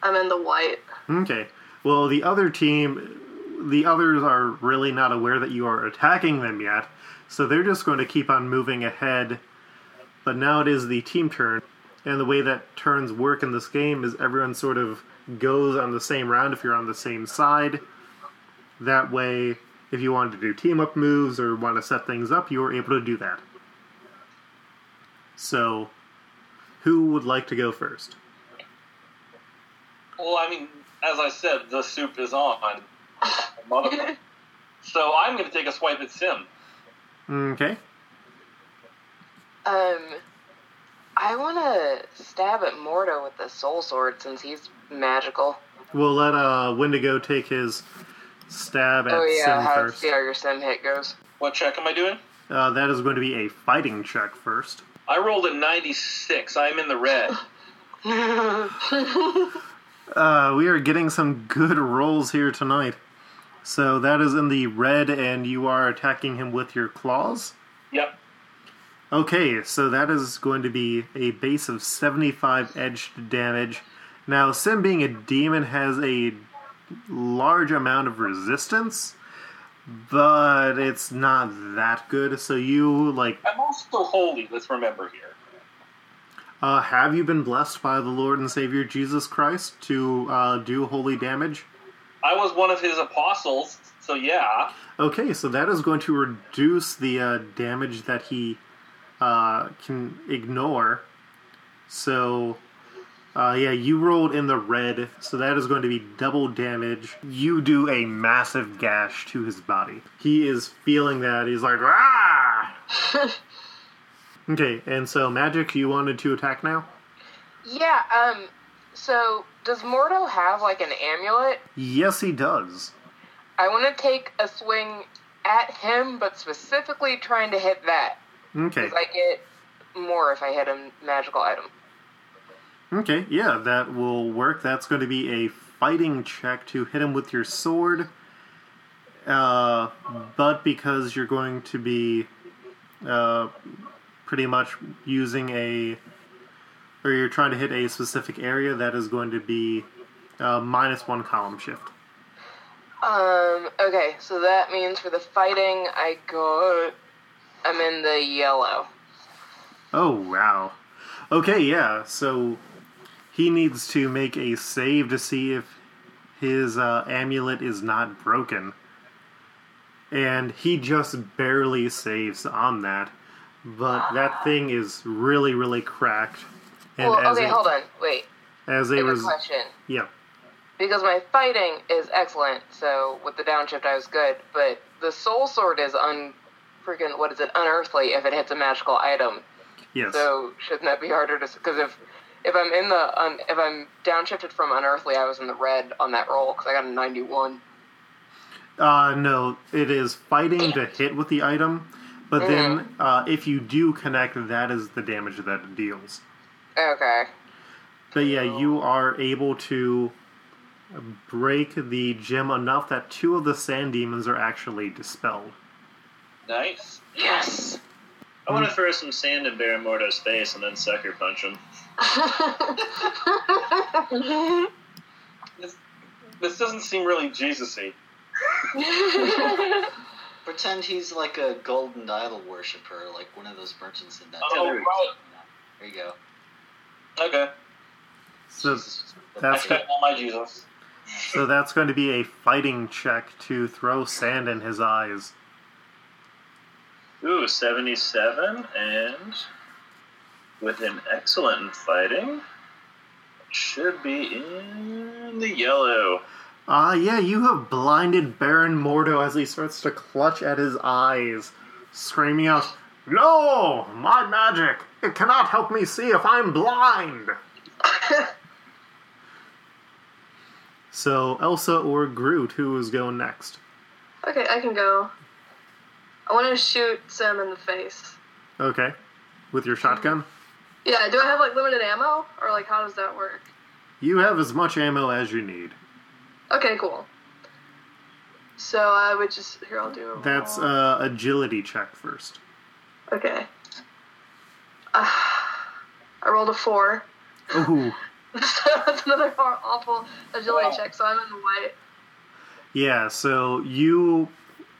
Speaker 3: I'm in the white.
Speaker 1: Okay. Well, the other team, the others are really not aware that you are attacking them yet, so they're just going to keep on moving ahead. But now it is the team turn, and the way that turns work in this game is everyone sort of goes on the same round if you're on the same side. That way, if you wanted to do team up moves or want to set things up, you are able to do that. So, who would like to go first?
Speaker 4: Well, I mean, as I said, the soup is on. (laughs) So I'm going to take a swipe at S'ym.
Speaker 1: Okay.
Speaker 5: Um, I want to stab at Mordo with the soul sword since he's magical.
Speaker 1: We'll let uh, Wendigo take his stab at
Speaker 5: oh yeah,
Speaker 1: S'ym
Speaker 5: how,
Speaker 1: first.
Speaker 5: see how your S'ym hit goes.
Speaker 4: What check am I doing?
Speaker 1: Uh, that is going to be a fighting check first.
Speaker 4: I rolled a 96. I'm in the red. (laughs)
Speaker 1: Uh, we are getting some good rolls here tonight. So that is in the red, and you are attacking him with your claws.
Speaker 4: Yep.
Speaker 1: Okay, so that is going to be a base of 75 edged damage. Now, S'ym being a demon has a large amount of resistance, but it's not that good. So you, like,
Speaker 4: I'm also holy, let's remember here.
Speaker 1: Uh, have you been blessed by the Lord and Savior Jesus Christ to uh, do holy damage?
Speaker 4: I was one of his apostles, so yeah.
Speaker 1: Okay, so that is going to reduce the uh, damage that he uh, can ignore. So, uh, yeah, you rolled in the red, so that is going to be double damage. You do a massive gash to his body. He is feeling that. He's like, ah! (laughs) okay, and so, Magik, you wanted to attack now?
Speaker 5: Yeah. Um. So does Mordo have like an amulet?
Speaker 1: Yes, he does.
Speaker 5: I want to take a swing at him, but specifically trying to hit that
Speaker 1: Okay.
Speaker 5: because I get more if I hit a magical item.
Speaker 1: Okay, yeah, that will work. That's going to be a fighting check to hit him with your sword. Uh, but because you're going to be uh, pretty much using a. or you're trying to hit a specific area, that is going to be uh, minus one column shift.
Speaker 5: Um. Okay. So that means for the fighting, I go. I'm in the yellow.
Speaker 1: Oh, wow. Okay, yeah, so he needs to make a save to see if his uh, amulet is not broken. And he just barely saves on that. But that thing is really, really cracked. And
Speaker 5: well, okay.
Speaker 1: a,
Speaker 5: hold on. Wait.
Speaker 1: As
Speaker 5: I
Speaker 1: a
Speaker 5: have a
Speaker 1: res-
Speaker 5: question.
Speaker 1: yeah.
Speaker 5: Because my fighting is excellent, so with the downshift I was good, but the soul sword is un freaking what is it unearthly if it hits a magical item.
Speaker 1: Yes.
Speaker 5: So shouldn't that be harder to? Because if if I'm in the un, if I'm downshifted from unearthly, I was in the red on that roll because I got a 91.
Speaker 1: Uh, no, it is fighting to hit with the item. But then, uh, if you do connect, that is the damage that it deals.
Speaker 5: Okay.
Speaker 1: But yeah, you are able to break the gem enough that two of the sand demons are actually dispelled.
Speaker 4: Nice.
Speaker 5: Yes.
Speaker 2: I want to throw some sand in Baron Mordo's face and then sucker punch him.
Speaker 4: This, (laughs) this doesn't seem really Jesus-y. (laughs)
Speaker 6: Pretend he's like a golden idol worshiper, like one of those merchants in that.
Speaker 4: Oh,
Speaker 6: town.
Speaker 4: right.
Speaker 6: There you go.
Speaker 4: Okay.
Speaker 1: So
Speaker 6: Jesus.
Speaker 1: that's
Speaker 4: I all my Jesus.
Speaker 1: so that's going to be a fighting check to throw sand in his eyes.
Speaker 2: Ooh, 77, and with an excellent in fighting, should be in the yellow.
Speaker 1: Ah, yeah, you have blinded Baron Mordo as he starts to clutch at his eyes, screaming out, No! My magic! It cannot help me see if I'm blind! (laughs) so, Elsa or Groot, who is going next?
Speaker 3: Okay, I can go. I want to shoot S'ym in the face.
Speaker 1: Okay. With your shotgun?
Speaker 3: Yeah, do I have like limited ammo? Or like how does that work?
Speaker 1: You have as much ammo as you need.
Speaker 3: Okay, cool. So I would just here I'll do a
Speaker 1: That's
Speaker 3: roll.
Speaker 1: uh, agility check first.
Speaker 3: Okay. Uh, I rolled a four.
Speaker 1: Ooh. (laughs)
Speaker 3: That's another awful agility
Speaker 4: Wow.
Speaker 3: check, so I'm in the white.
Speaker 1: Yeah, so you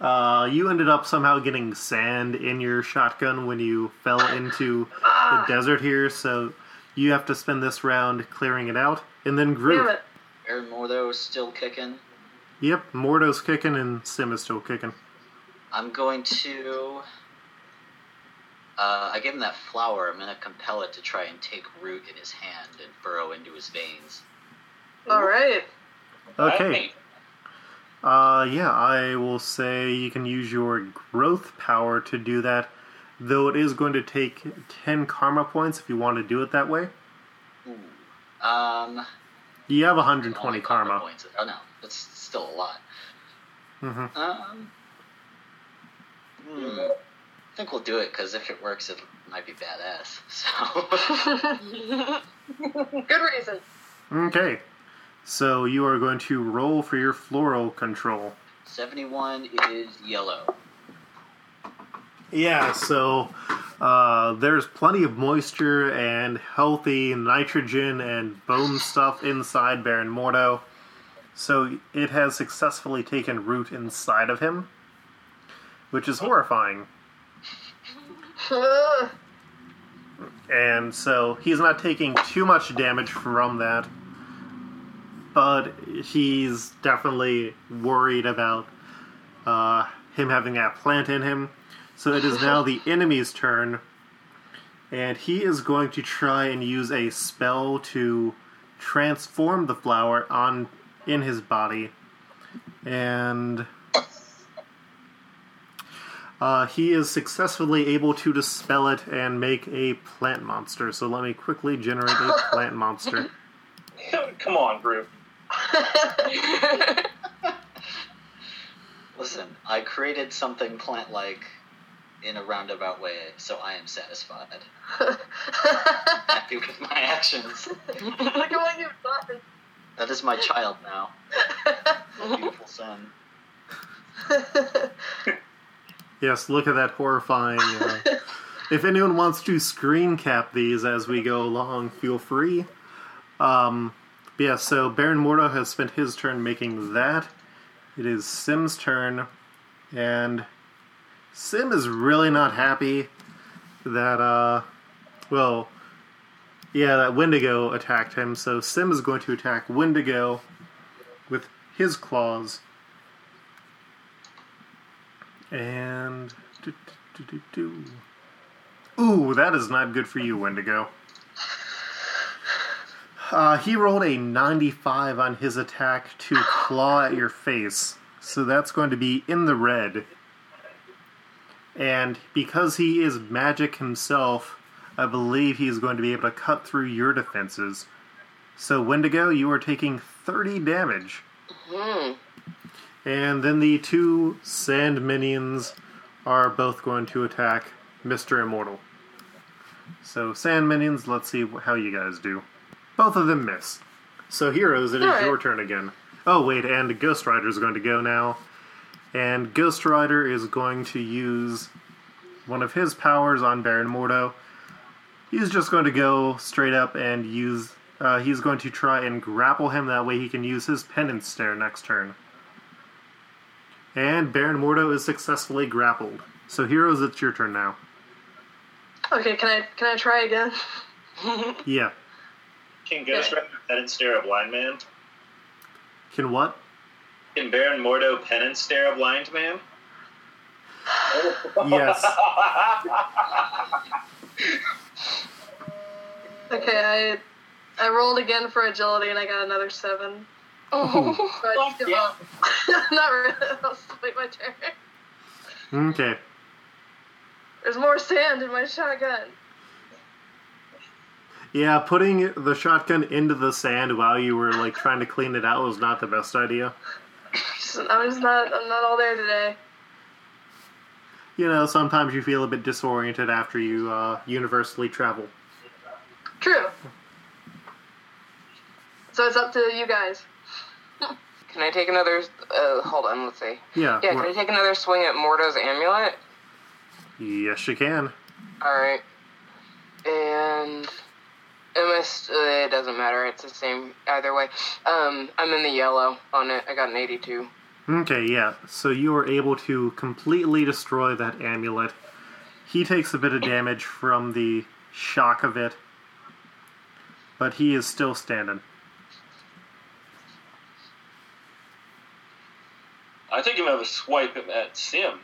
Speaker 1: uh, you ended up somehow getting sand in your shotgun when you fell into the
Speaker 3: Ah,
Speaker 1: desert here, so you have to spend this round clearing it out. And then
Speaker 3: damn
Speaker 1: Groot.
Speaker 3: it.
Speaker 6: Aaron Mordo is still kicking.
Speaker 1: Yep, Mordo's kicking and Sim is still kicking.
Speaker 6: I'm going to. Uh, I give him that flower. I'm going to compel it to try and take root in his hand and burrow into his veins.
Speaker 3: Alright.
Speaker 1: Okay. Uh, yeah, I will say you can use your growth power to do that, though it is going to take 10 karma points if you want to do it that way.
Speaker 6: Ooh. Um.
Speaker 1: You have 120
Speaker 6: only
Speaker 1: karma.
Speaker 6: points. Oh no, that's still a lot.
Speaker 1: Mm-hmm.
Speaker 6: Um. hmm, I think we'll do it because if it works, it might be badass. So. (laughs) (laughs)
Speaker 3: Good reason.
Speaker 1: Okay. So you are going to roll for your floral control.
Speaker 6: 71 is yellow.
Speaker 1: Yeah, so uh, there's plenty of moisture and healthy nitrogen and bone stuff inside Baron Mordo. So it has successfully taken root inside of him, which is horrifying. (laughs) And so he's not taking too much damage from that, but he's definitely worried about uh, him having that plant in him. So it is now (laughs) the enemy's turn, and he is going to try and use a spell to transform the flower on in his body, and uh, he is successfully able to dispel it and make a plant monster. So let me quickly generate a (laughs) plant monster.
Speaker 4: Come on, Groot. (laughs)
Speaker 6: Listen, I created something plant like in a roundabout way, so I am satisfied. (laughs) Happy with my actions.
Speaker 3: Look at what you've done.
Speaker 6: That is my child now. Beautiful son. (laughs)
Speaker 1: Yes, look at that horrifying. Uh, if anyone wants to screen cap these as we go along, feel free. Um, but yeah, so Baron Mordo has spent his turn making that. It is S'ym's turn, and S'ym is really not happy that, uh, well, yeah, that Wendigo attacked him, so S'ym is going to attack Wendigo with his claws. And. Ooh, that is not good for you, Wendigo. Uh, he rolled a 95 on his attack to claw at your face, so that's going to be in the red. And because he is magic himself, I believe he's going to be able to cut through your defenses. So, Wendigo, you are taking 30 damage.
Speaker 5: Hmm.
Speaker 1: And then the two sand minions are both going to attack Mr. Immortal. So, sand minions, let's see how you guys do. Both of them miss. So, heroes, it is
Speaker 3: Alright.
Speaker 1: your turn again. Oh, wait, and Ghost Rider is going to go now. And Ghost Rider is going to use one of his powers on Baron Mordo. He's just going to go straight up and use. Uh, he's going to try and grapple him. That way, he can use his penance stare next turn. And Baron Mordo is successfully grappled. So heroes, it's your turn now.
Speaker 3: Okay, can I can I try again? (laughs)
Speaker 1: Yeah.
Speaker 2: Can Ghost Rider penance stare a blind man?
Speaker 1: Can what?
Speaker 2: Can Baron Mordo penance stare a blind man? (laughs)
Speaker 1: Yes.
Speaker 3: Okay, I I rolled again for agility and I got another seven.
Speaker 5: Oh.
Speaker 3: So I just give
Speaker 4: yeah.
Speaker 3: up. Not really. (laughs) I'll just wait my turn.
Speaker 1: Okay.
Speaker 3: There's more sand in my shotgun.
Speaker 1: Yeah, putting the shotgun into the sand while you were like trying to clean it out was not the best idea.
Speaker 3: I'm just not. I'm not all there today.
Speaker 1: You know, sometimes you feel a bit disoriented after you uh, universally travel.
Speaker 3: True. So it's up to you guys. (laughs)
Speaker 5: Can I take another? Uh, hold on, let's see.
Speaker 1: Yeah.
Speaker 5: Yeah, can I take another swing at Mordo's amulet?
Speaker 1: yes, you can.
Speaker 5: All right. And it. Uh, it doesn't matter. It's the same either way. Um, I'm in the yellow on it. I got an 82.
Speaker 1: Okay, yeah. So you are able to completely destroy that amulet. He takes a bit of damage from the shock of it, but he is still standing.
Speaker 4: I think I'm gonna have a swipe at S'ym.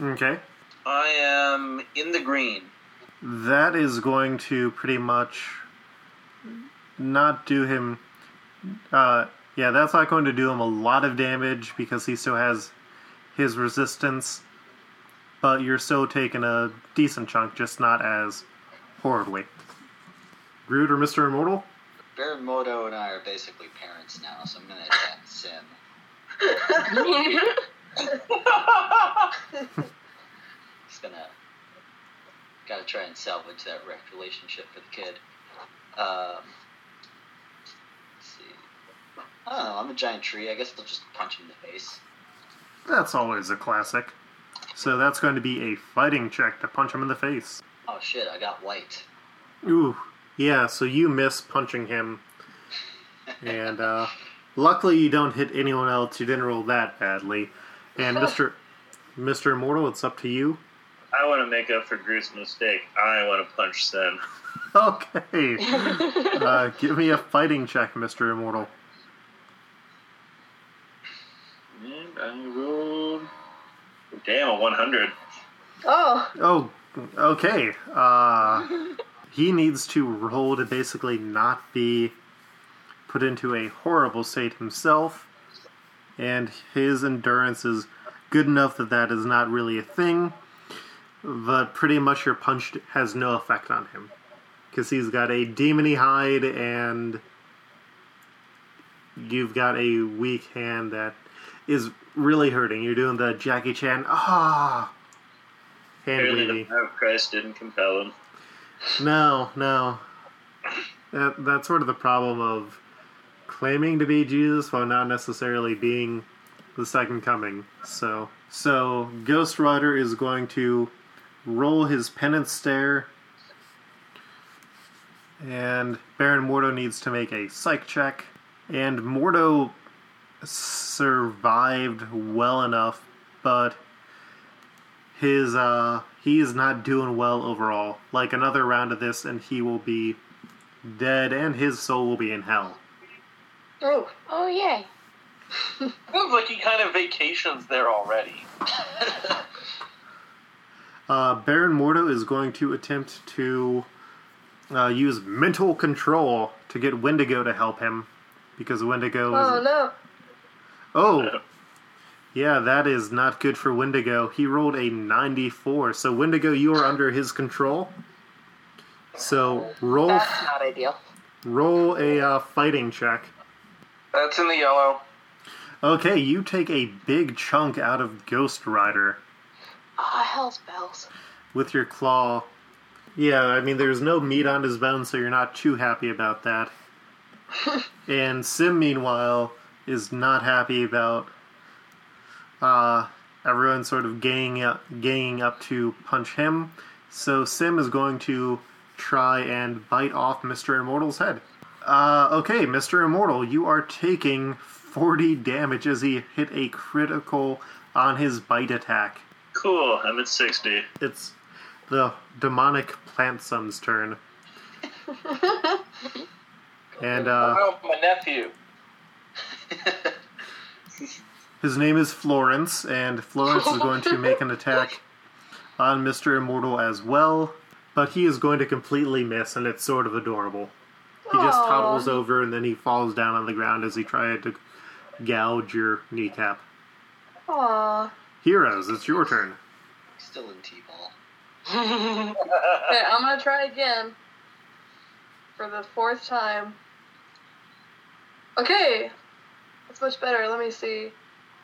Speaker 1: Okay.
Speaker 2: I am in the green.
Speaker 1: That is going to pretty much not do him. Uh, yeah, that's not going to do him a lot of damage because he still has his resistance. But you're still taking a decent chunk, just not as horribly. Groot or Mr. Immortal?
Speaker 6: Baron Mordo and I are basically parents now, so I'm gonna attack S'ym. (laughs) He's gonna gotta try and salvage that wrecked relationship for the kid. Um, let's see. I don't know. I'm a giant tree. I guess they'll just punch him in the face.
Speaker 1: That's always a classic. So that's going to be a fighting check to punch him in the face.
Speaker 6: Oh shit! I got white.
Speaker 1: Ooh, yeah, so you miss punching him. And uh, luckily you don't hit anyone else. You didn't roll that badly. And Mr. Mr. Immortal, it's up to you.
Speaker 2: I want to make up for Groot's mistake. I want to punch S'ym. (laughs)
Speaker 1: Okay. Uh, give me a fighting check, Mr. Immortal.
Speaker 2: And I rolled. Damn, a 100.
Speaker 3: Oh,
Speaker 1: Oh, okay. Uh, (laughs) he needs to roll to basically not be put into a horrible state himself, and his endurance is good enough that that is not really a thing. But pretty much your punch has no effect on him because he's got a demony hide and you've got a weak hand that is really hurting. You're doing the Jackie Chan ah hand
Speaker 2: Clearly, the
Speaker 1: wavy.
Speaker 2: power of Christ didn't compel him.
Speaker 1: No, no. That, that's sort of the problem of claiming to be Jesus while not necessarily being the second coming. So, so Ghost Rider is going to roll his penance stare, and Baron Mordo needs to make a psych check. And Mordo survived well enough, but his uh he is not doing well overall. Like another round of this and he will be dead and his soul will be in hell.
Speaker 3: oh,
Speaker 5: Oh yay! (laughs)
Speaker 4: Sounds like he kind of vacations there already. (laughs)
Speaker 1: Uh, Baron Mordo is going to attempt to uh, use mental control to get Wendigo to help him because Wendigo
Speaker 3: oh
Speaker 1: is
Speaker 3: no.
Speaker 1: Oh yeah that is not good for Wendigo. He rolled a ninety four, so Wendigo you are under his control. So roll
Speaker 5: That's not ideal.
Speaker 1: roll a uh, fighting check.
Speaker 4: That's in the yellow.
Speaker 1: Okay, you take a big chunk out of Ghost Rider
Speaker 5: Ah, hell's bells.
Speaker 1: with your claw. Yeah, I mean, there's no meat on his bone, so you're not too happy about that. (laughs) and S'ym, meanwhile, is not happy about uh, everyone sort of ganging up, ganging up to punch him. So S'ym is going to try and bite off Mr. Immortal's head. Uh, okay, Mr. Immortal, you are taking 40 damage as he hit a critical on his bite attack.
Speaker 2: Cool. I'm at 60.
Speaker 1: It's the demonic plant son's turn. (laughs) And uh,
Speaker 4: oh, my nephew. (laughs)
Speaker 1: his name is Florence, and Florence is going to make an attack on Mr. Immortal as well, but he is going to completely miss, and it's sort of adorable. He just
Speaker 3: Aw.
Speaker 1: toddles over and then he falls down on the ground as he tried to gouge your kneecap.
Speaker 3: Aw.
Speaker 1: Heroes, it's your turn.
Speaker 6: Still in T-ball. (laughs) (laughs)
Speaker 3: Okay, I'm gonna try again. For the fourth time. Okay. That's much better. Let me see.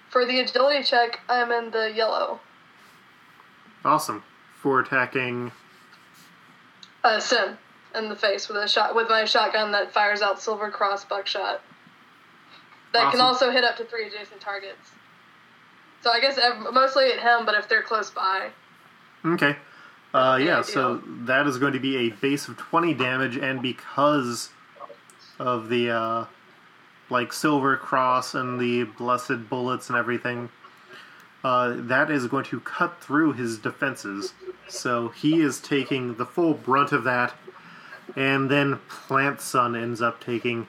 Speaker 3: For the agility check, I'm in the yellow.
Speaker 1: Awesome. For attacking.
Speaker 3: Uh, S'ym in the face with a shot with my shotgun that fires out silver cross buckshot. That can also hit up to three adjacent targets. So I guess mostly at him, but if they're close by.
Speaker 1: Okay. Uh, yeah, so that is going to be a base of 20 damage, and because of the, uh, like, silver cross and the blessed bullets and everything, uh, that is going to cut through his defenses. So he is taking the full brunt of that, and then Plant Son ends up taking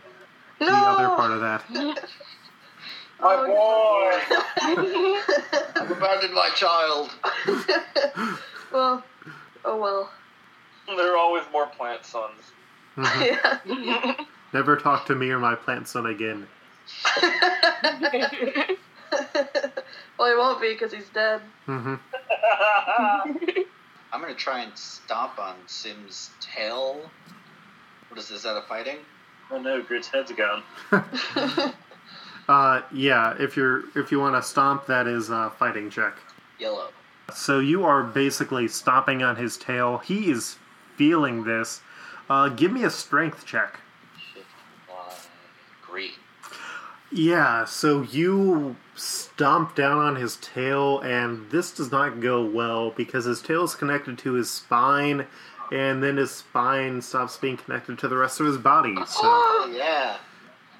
Speaker 3: No.
Speaker 1: the other part of that. (laughs)
Speaker 4: My
Speaker 3: Oh,
Speaker 4: boy. (laughs)
Speaker 6: I've abandoned my child. (laughs)
Speaker 3: well, oh well.
Speaker 4: There are always more plant sons.
Speaker 1: Mhm.
Speaker 3: Yeah.
Speaker 1: Never talk to me or my Plant Son again. (laughs)
Speaker 3: well, he won't be because he's dead.
Speaker 1: hmm (laughs)
Speaker 6: I'm gonna try and stomp on S'ym's tail. What is, is that a fighting?
Speaker 2: Oh no, Groot's head's gone. (laughs)
Speaker 1: Uh, yeah, if you're if you want to stomp, that is a fighting check.
Speaker 6: Yellow.
Speaker 1: So you are basically stomping on his tail. He is feeling this. Uh, give me a strength check.
Speaker 6: Shift
Speaker 1: Yeah, so you stomp down on his tail, and this does not go well because his tail is connected to his spine, and then his spine stops being connected to the rest of his body. Uh-huh. So
Speaker 6: Oh yeah.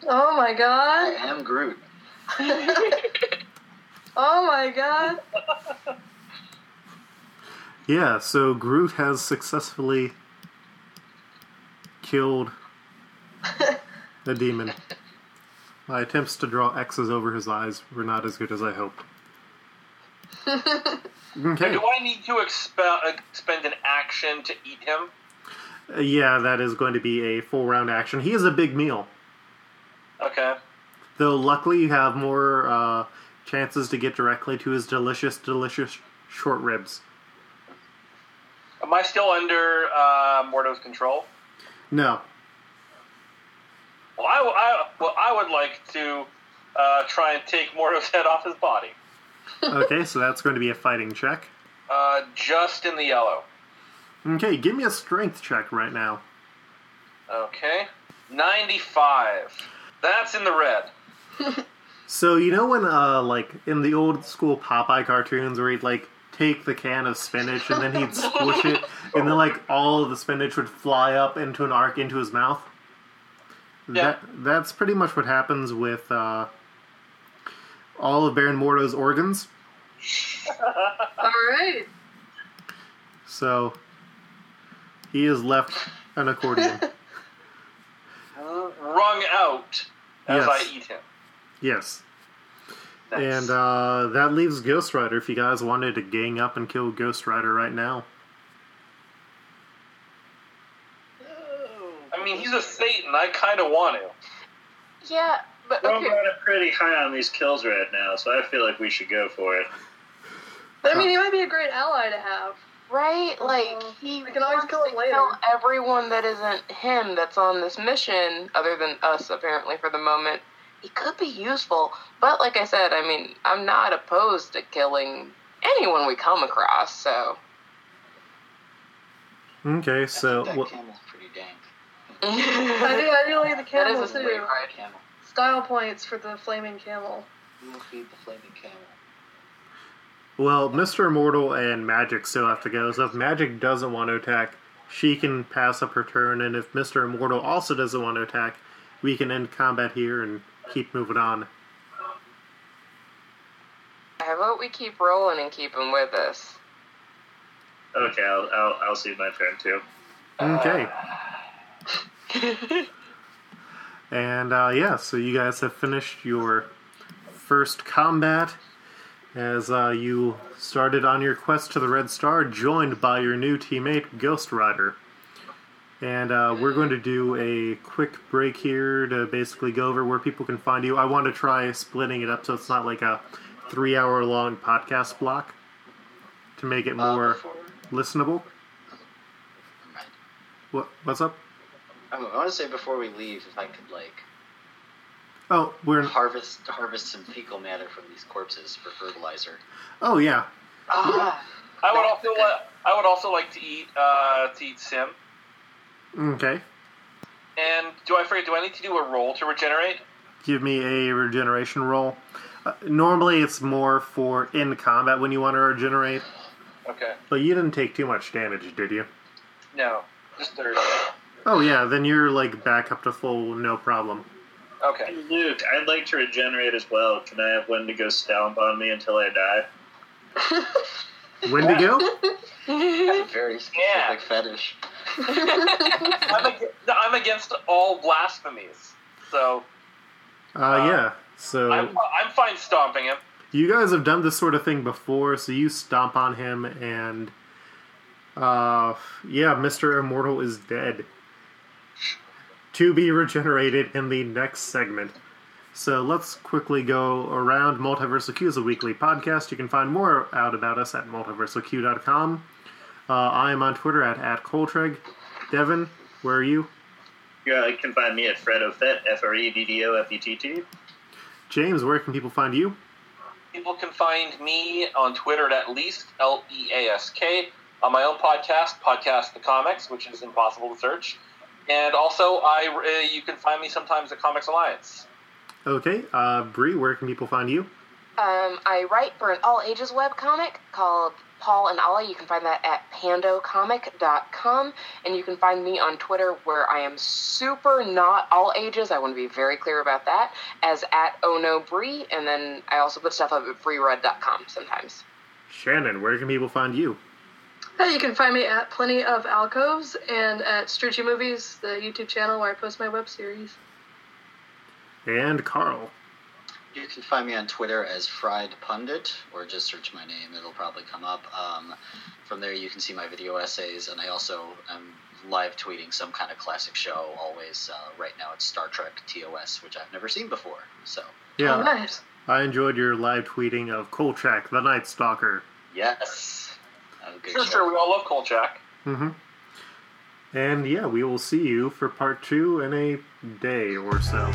Speaker 3: oh my god.
Speaker 6: I am Groot. (laughs)
Speaker 3: Oh my god.
Speaker 1: yeah, so Groot has successfully killed (laughs) the demon. My attempts to draw X's over his eyes were not as good as I hoped. (laughs) Okay.
Speaker 4: Do I need to expel, expend an action to eat him?
Speaker 1: Uh, Yeah, that is going to be a full round action. He is a big meal.
Speaker 4: Okay.
Speaker 1: Though luckily you have more uh, chances to get directly to his delicious, delicious short ribs.
Speaker 4: Am I still under uh, Mordo's control?
Speaker 1: No.
Speaker 4: Well, I, I, well, I would like to uh, try and take Mordo's (laughs) head off his body.
Speaker 1: Okay, so that's going to be a fighting check.
Speaker 4: Uh, just in the yellow.
Speaker 1: Okay, give me a strength check right now.
Speaker 4: Okay. 95. That's in the red. (laughs)
Speaker 1: So you know when, uh, like in the old school Popeye cartoons, where he'd like take the can of spinach and then he'd squish it, and then like all of the spinach would fly up into an arc into his mouth.
Speaker 4: Yeah.
Speaker 1: That that's pretty much what happens with uh, all of Baron Mordo's organs. (laughs)
Speaker 3: Alright.
Speaker 1: So he is left an accordion. (laughs)
Speaker 4: Wrung out as
Speaker 1: Yes.
Speaker 4: I eat him.
Speaker 1: yes.
Speaker 4: Nice.
Speaker 1: And uh, that leaves Ghost Rider if you guys wanted to gang up and kill Ghost Rider right now.
Speaker 4: I mean, he's a Satan. I kind of want to.
Speaker 5: Yeah, but
Speaker 2: We're
Speaker 5: okay.
Speaker 2: running pretty high on these kills right now, so I feel like we should go for it.
Speaker 3: But I mean, he might be a great ally to have.
Speaker 5: Right? Like
Speaker 3: Uh,
Speaker 5: he
Speaker 3: we can always kill him later.
Speaker 5: kill everyone that isn't him that's on this mission, other than us apparently for the moment. He could be useful, but like I said, I mean, I'm not opposed to killing anyone we come across. So
Speaker 1: Okay, so
Speaker 6: I think
Speaker 1: wha-
Speaker 6: that camel's pretty dank. (laughs)
Speaker 3: I do, I do like the
Speaker 5: that
Speaker 3: camel
Speaker 5: is a
Speaker 3: too.
Speaker 5: great ride.
Speaker 6: Camel.
Speaker 3: Style points for the flaming camel.
Speaker 6: We will feed the flaming camel.
Speaker 1: well, Mr. Immortal and Magik still have to go. So if Magik doesn't want to attack, she can pass up her turn, and if Mr. Immortal also doesn't want to attack, we can end combat here and keep moving on.
Speaker 5: I have about we keep rolling and keep him with us?
Speaker 2: Okay, I'll, I'll, I'll see my turn too.
Speaker 1: Okay. Uh, (laughs) And uh, yeah, so you guys have finished your first combat as uh, you started on your quest to the Red Star, joined by your new teammate, Ghost Rider. And uh, we're going to do a quick break here to basically go over where people can find you. I want to try splitting it up so it's not like a three hour long podcast block to make it
Speaker 6: Uh,
Speaker 1: more listenable. What, what's up?
Speaker 6: I want to say before we leave, if I could like
Speaker 1: Oh, we're.
Speaker 6: harvest harvest some fecal matter from these corpses for fertilizer.
Speaker 1: Oh, yeah.
Speaker 5: Ah,
Speaker 4: I would also li- I would also like to eat uh, to eat S'ym.
Speaker 1: Okay.
Speaker 4: And do I forget? Do I need to do a roll to regenerate?
Speaker 1: give me a regeneration roll. Uh, normally, it's more for in combat when you want to regenerate,
Speaker 4: Okay.
Speaker 1: but you didn't take too much damage, did you?
Speaker 4: No, just thirty.
Speaker 1: Oh yeah, then you're like back up to full, no problem.
Speaker 4: Okay.
Speaker 2: Luke, I'd like to regenerate as well. Can I have Wendigo stomp on me until I die? (laughs)
Speaker 1: Wendigo? (laughs)
Speaker 6: That's a very specific
Speaker 4: Yeah.
Speaker 6: fetish. (laughs)
Speaker 4: I'm, ag- I'm against all blasphemies, so
Speaker 1: Uh, yeah. So
Speaker 4: I'm I'm fine stomping him.
Speaker 1: you guys have done this sort of thing before, so you stomp on him, and uh, yeah, Mister Immortal is dead. To be regenerated in the next segment. So let's quickly go around. Multiversal Q is a weekly podcast. You can find more out about us at multiversalq.com. Uh, I am on Twitter at, at Coltreg. Devin, where are you?
Speaker 2: Yeah, you can find me at FreddoFett, F R E D D O F E T T.
Speaker 1: James, where can people find you?
Speaker 4: People can find me on Twitter at, at least L E A S K on my own podcast, Podcast the Comics, which is impossible to search. And also, I uh, you can find me sometimes at Comics Alliance.
Speaker 1: Okay, uh, Bree, where can people find you?
Speaker 5: Um, I write for an all ages webcomic called Paul and Ollie. You can find that at pandocomic.com. And you can find me on Twitter where I am super not all ages. I want to be very clear about that. As at Oh No Bree. And then I also put stuff up at freered.com sometimes.
Speaker 1: Shannon, where can people find you?
Speaker 3: Uh, you can find me at Plenty of Alcoves and at Strucci Movies, the YouTube channel where I post my web series.
Speaker 1: And Carl.
Speaker 6: You can find me on Twitter as Fried Pundit, or just search my name; it'll probably come up. Um, from there, you can see my video essays, and I also am live tweeting some kind of classic show. Always, uh, right now it's Star Trek TOS, which I've never seen before. So,
Speaker 1: Yeah,
Speaker 3: Oh, nice.
Speaker 1: I enjoyed your live tweeting of Kolchak, the Night Stalker.
Speaker 6: yes, a good
Speaker 4: Sure, sure, we all love Kolchak.
Speaker 1: Mm-hmm. And yeah, we will see you for part two in a day or so.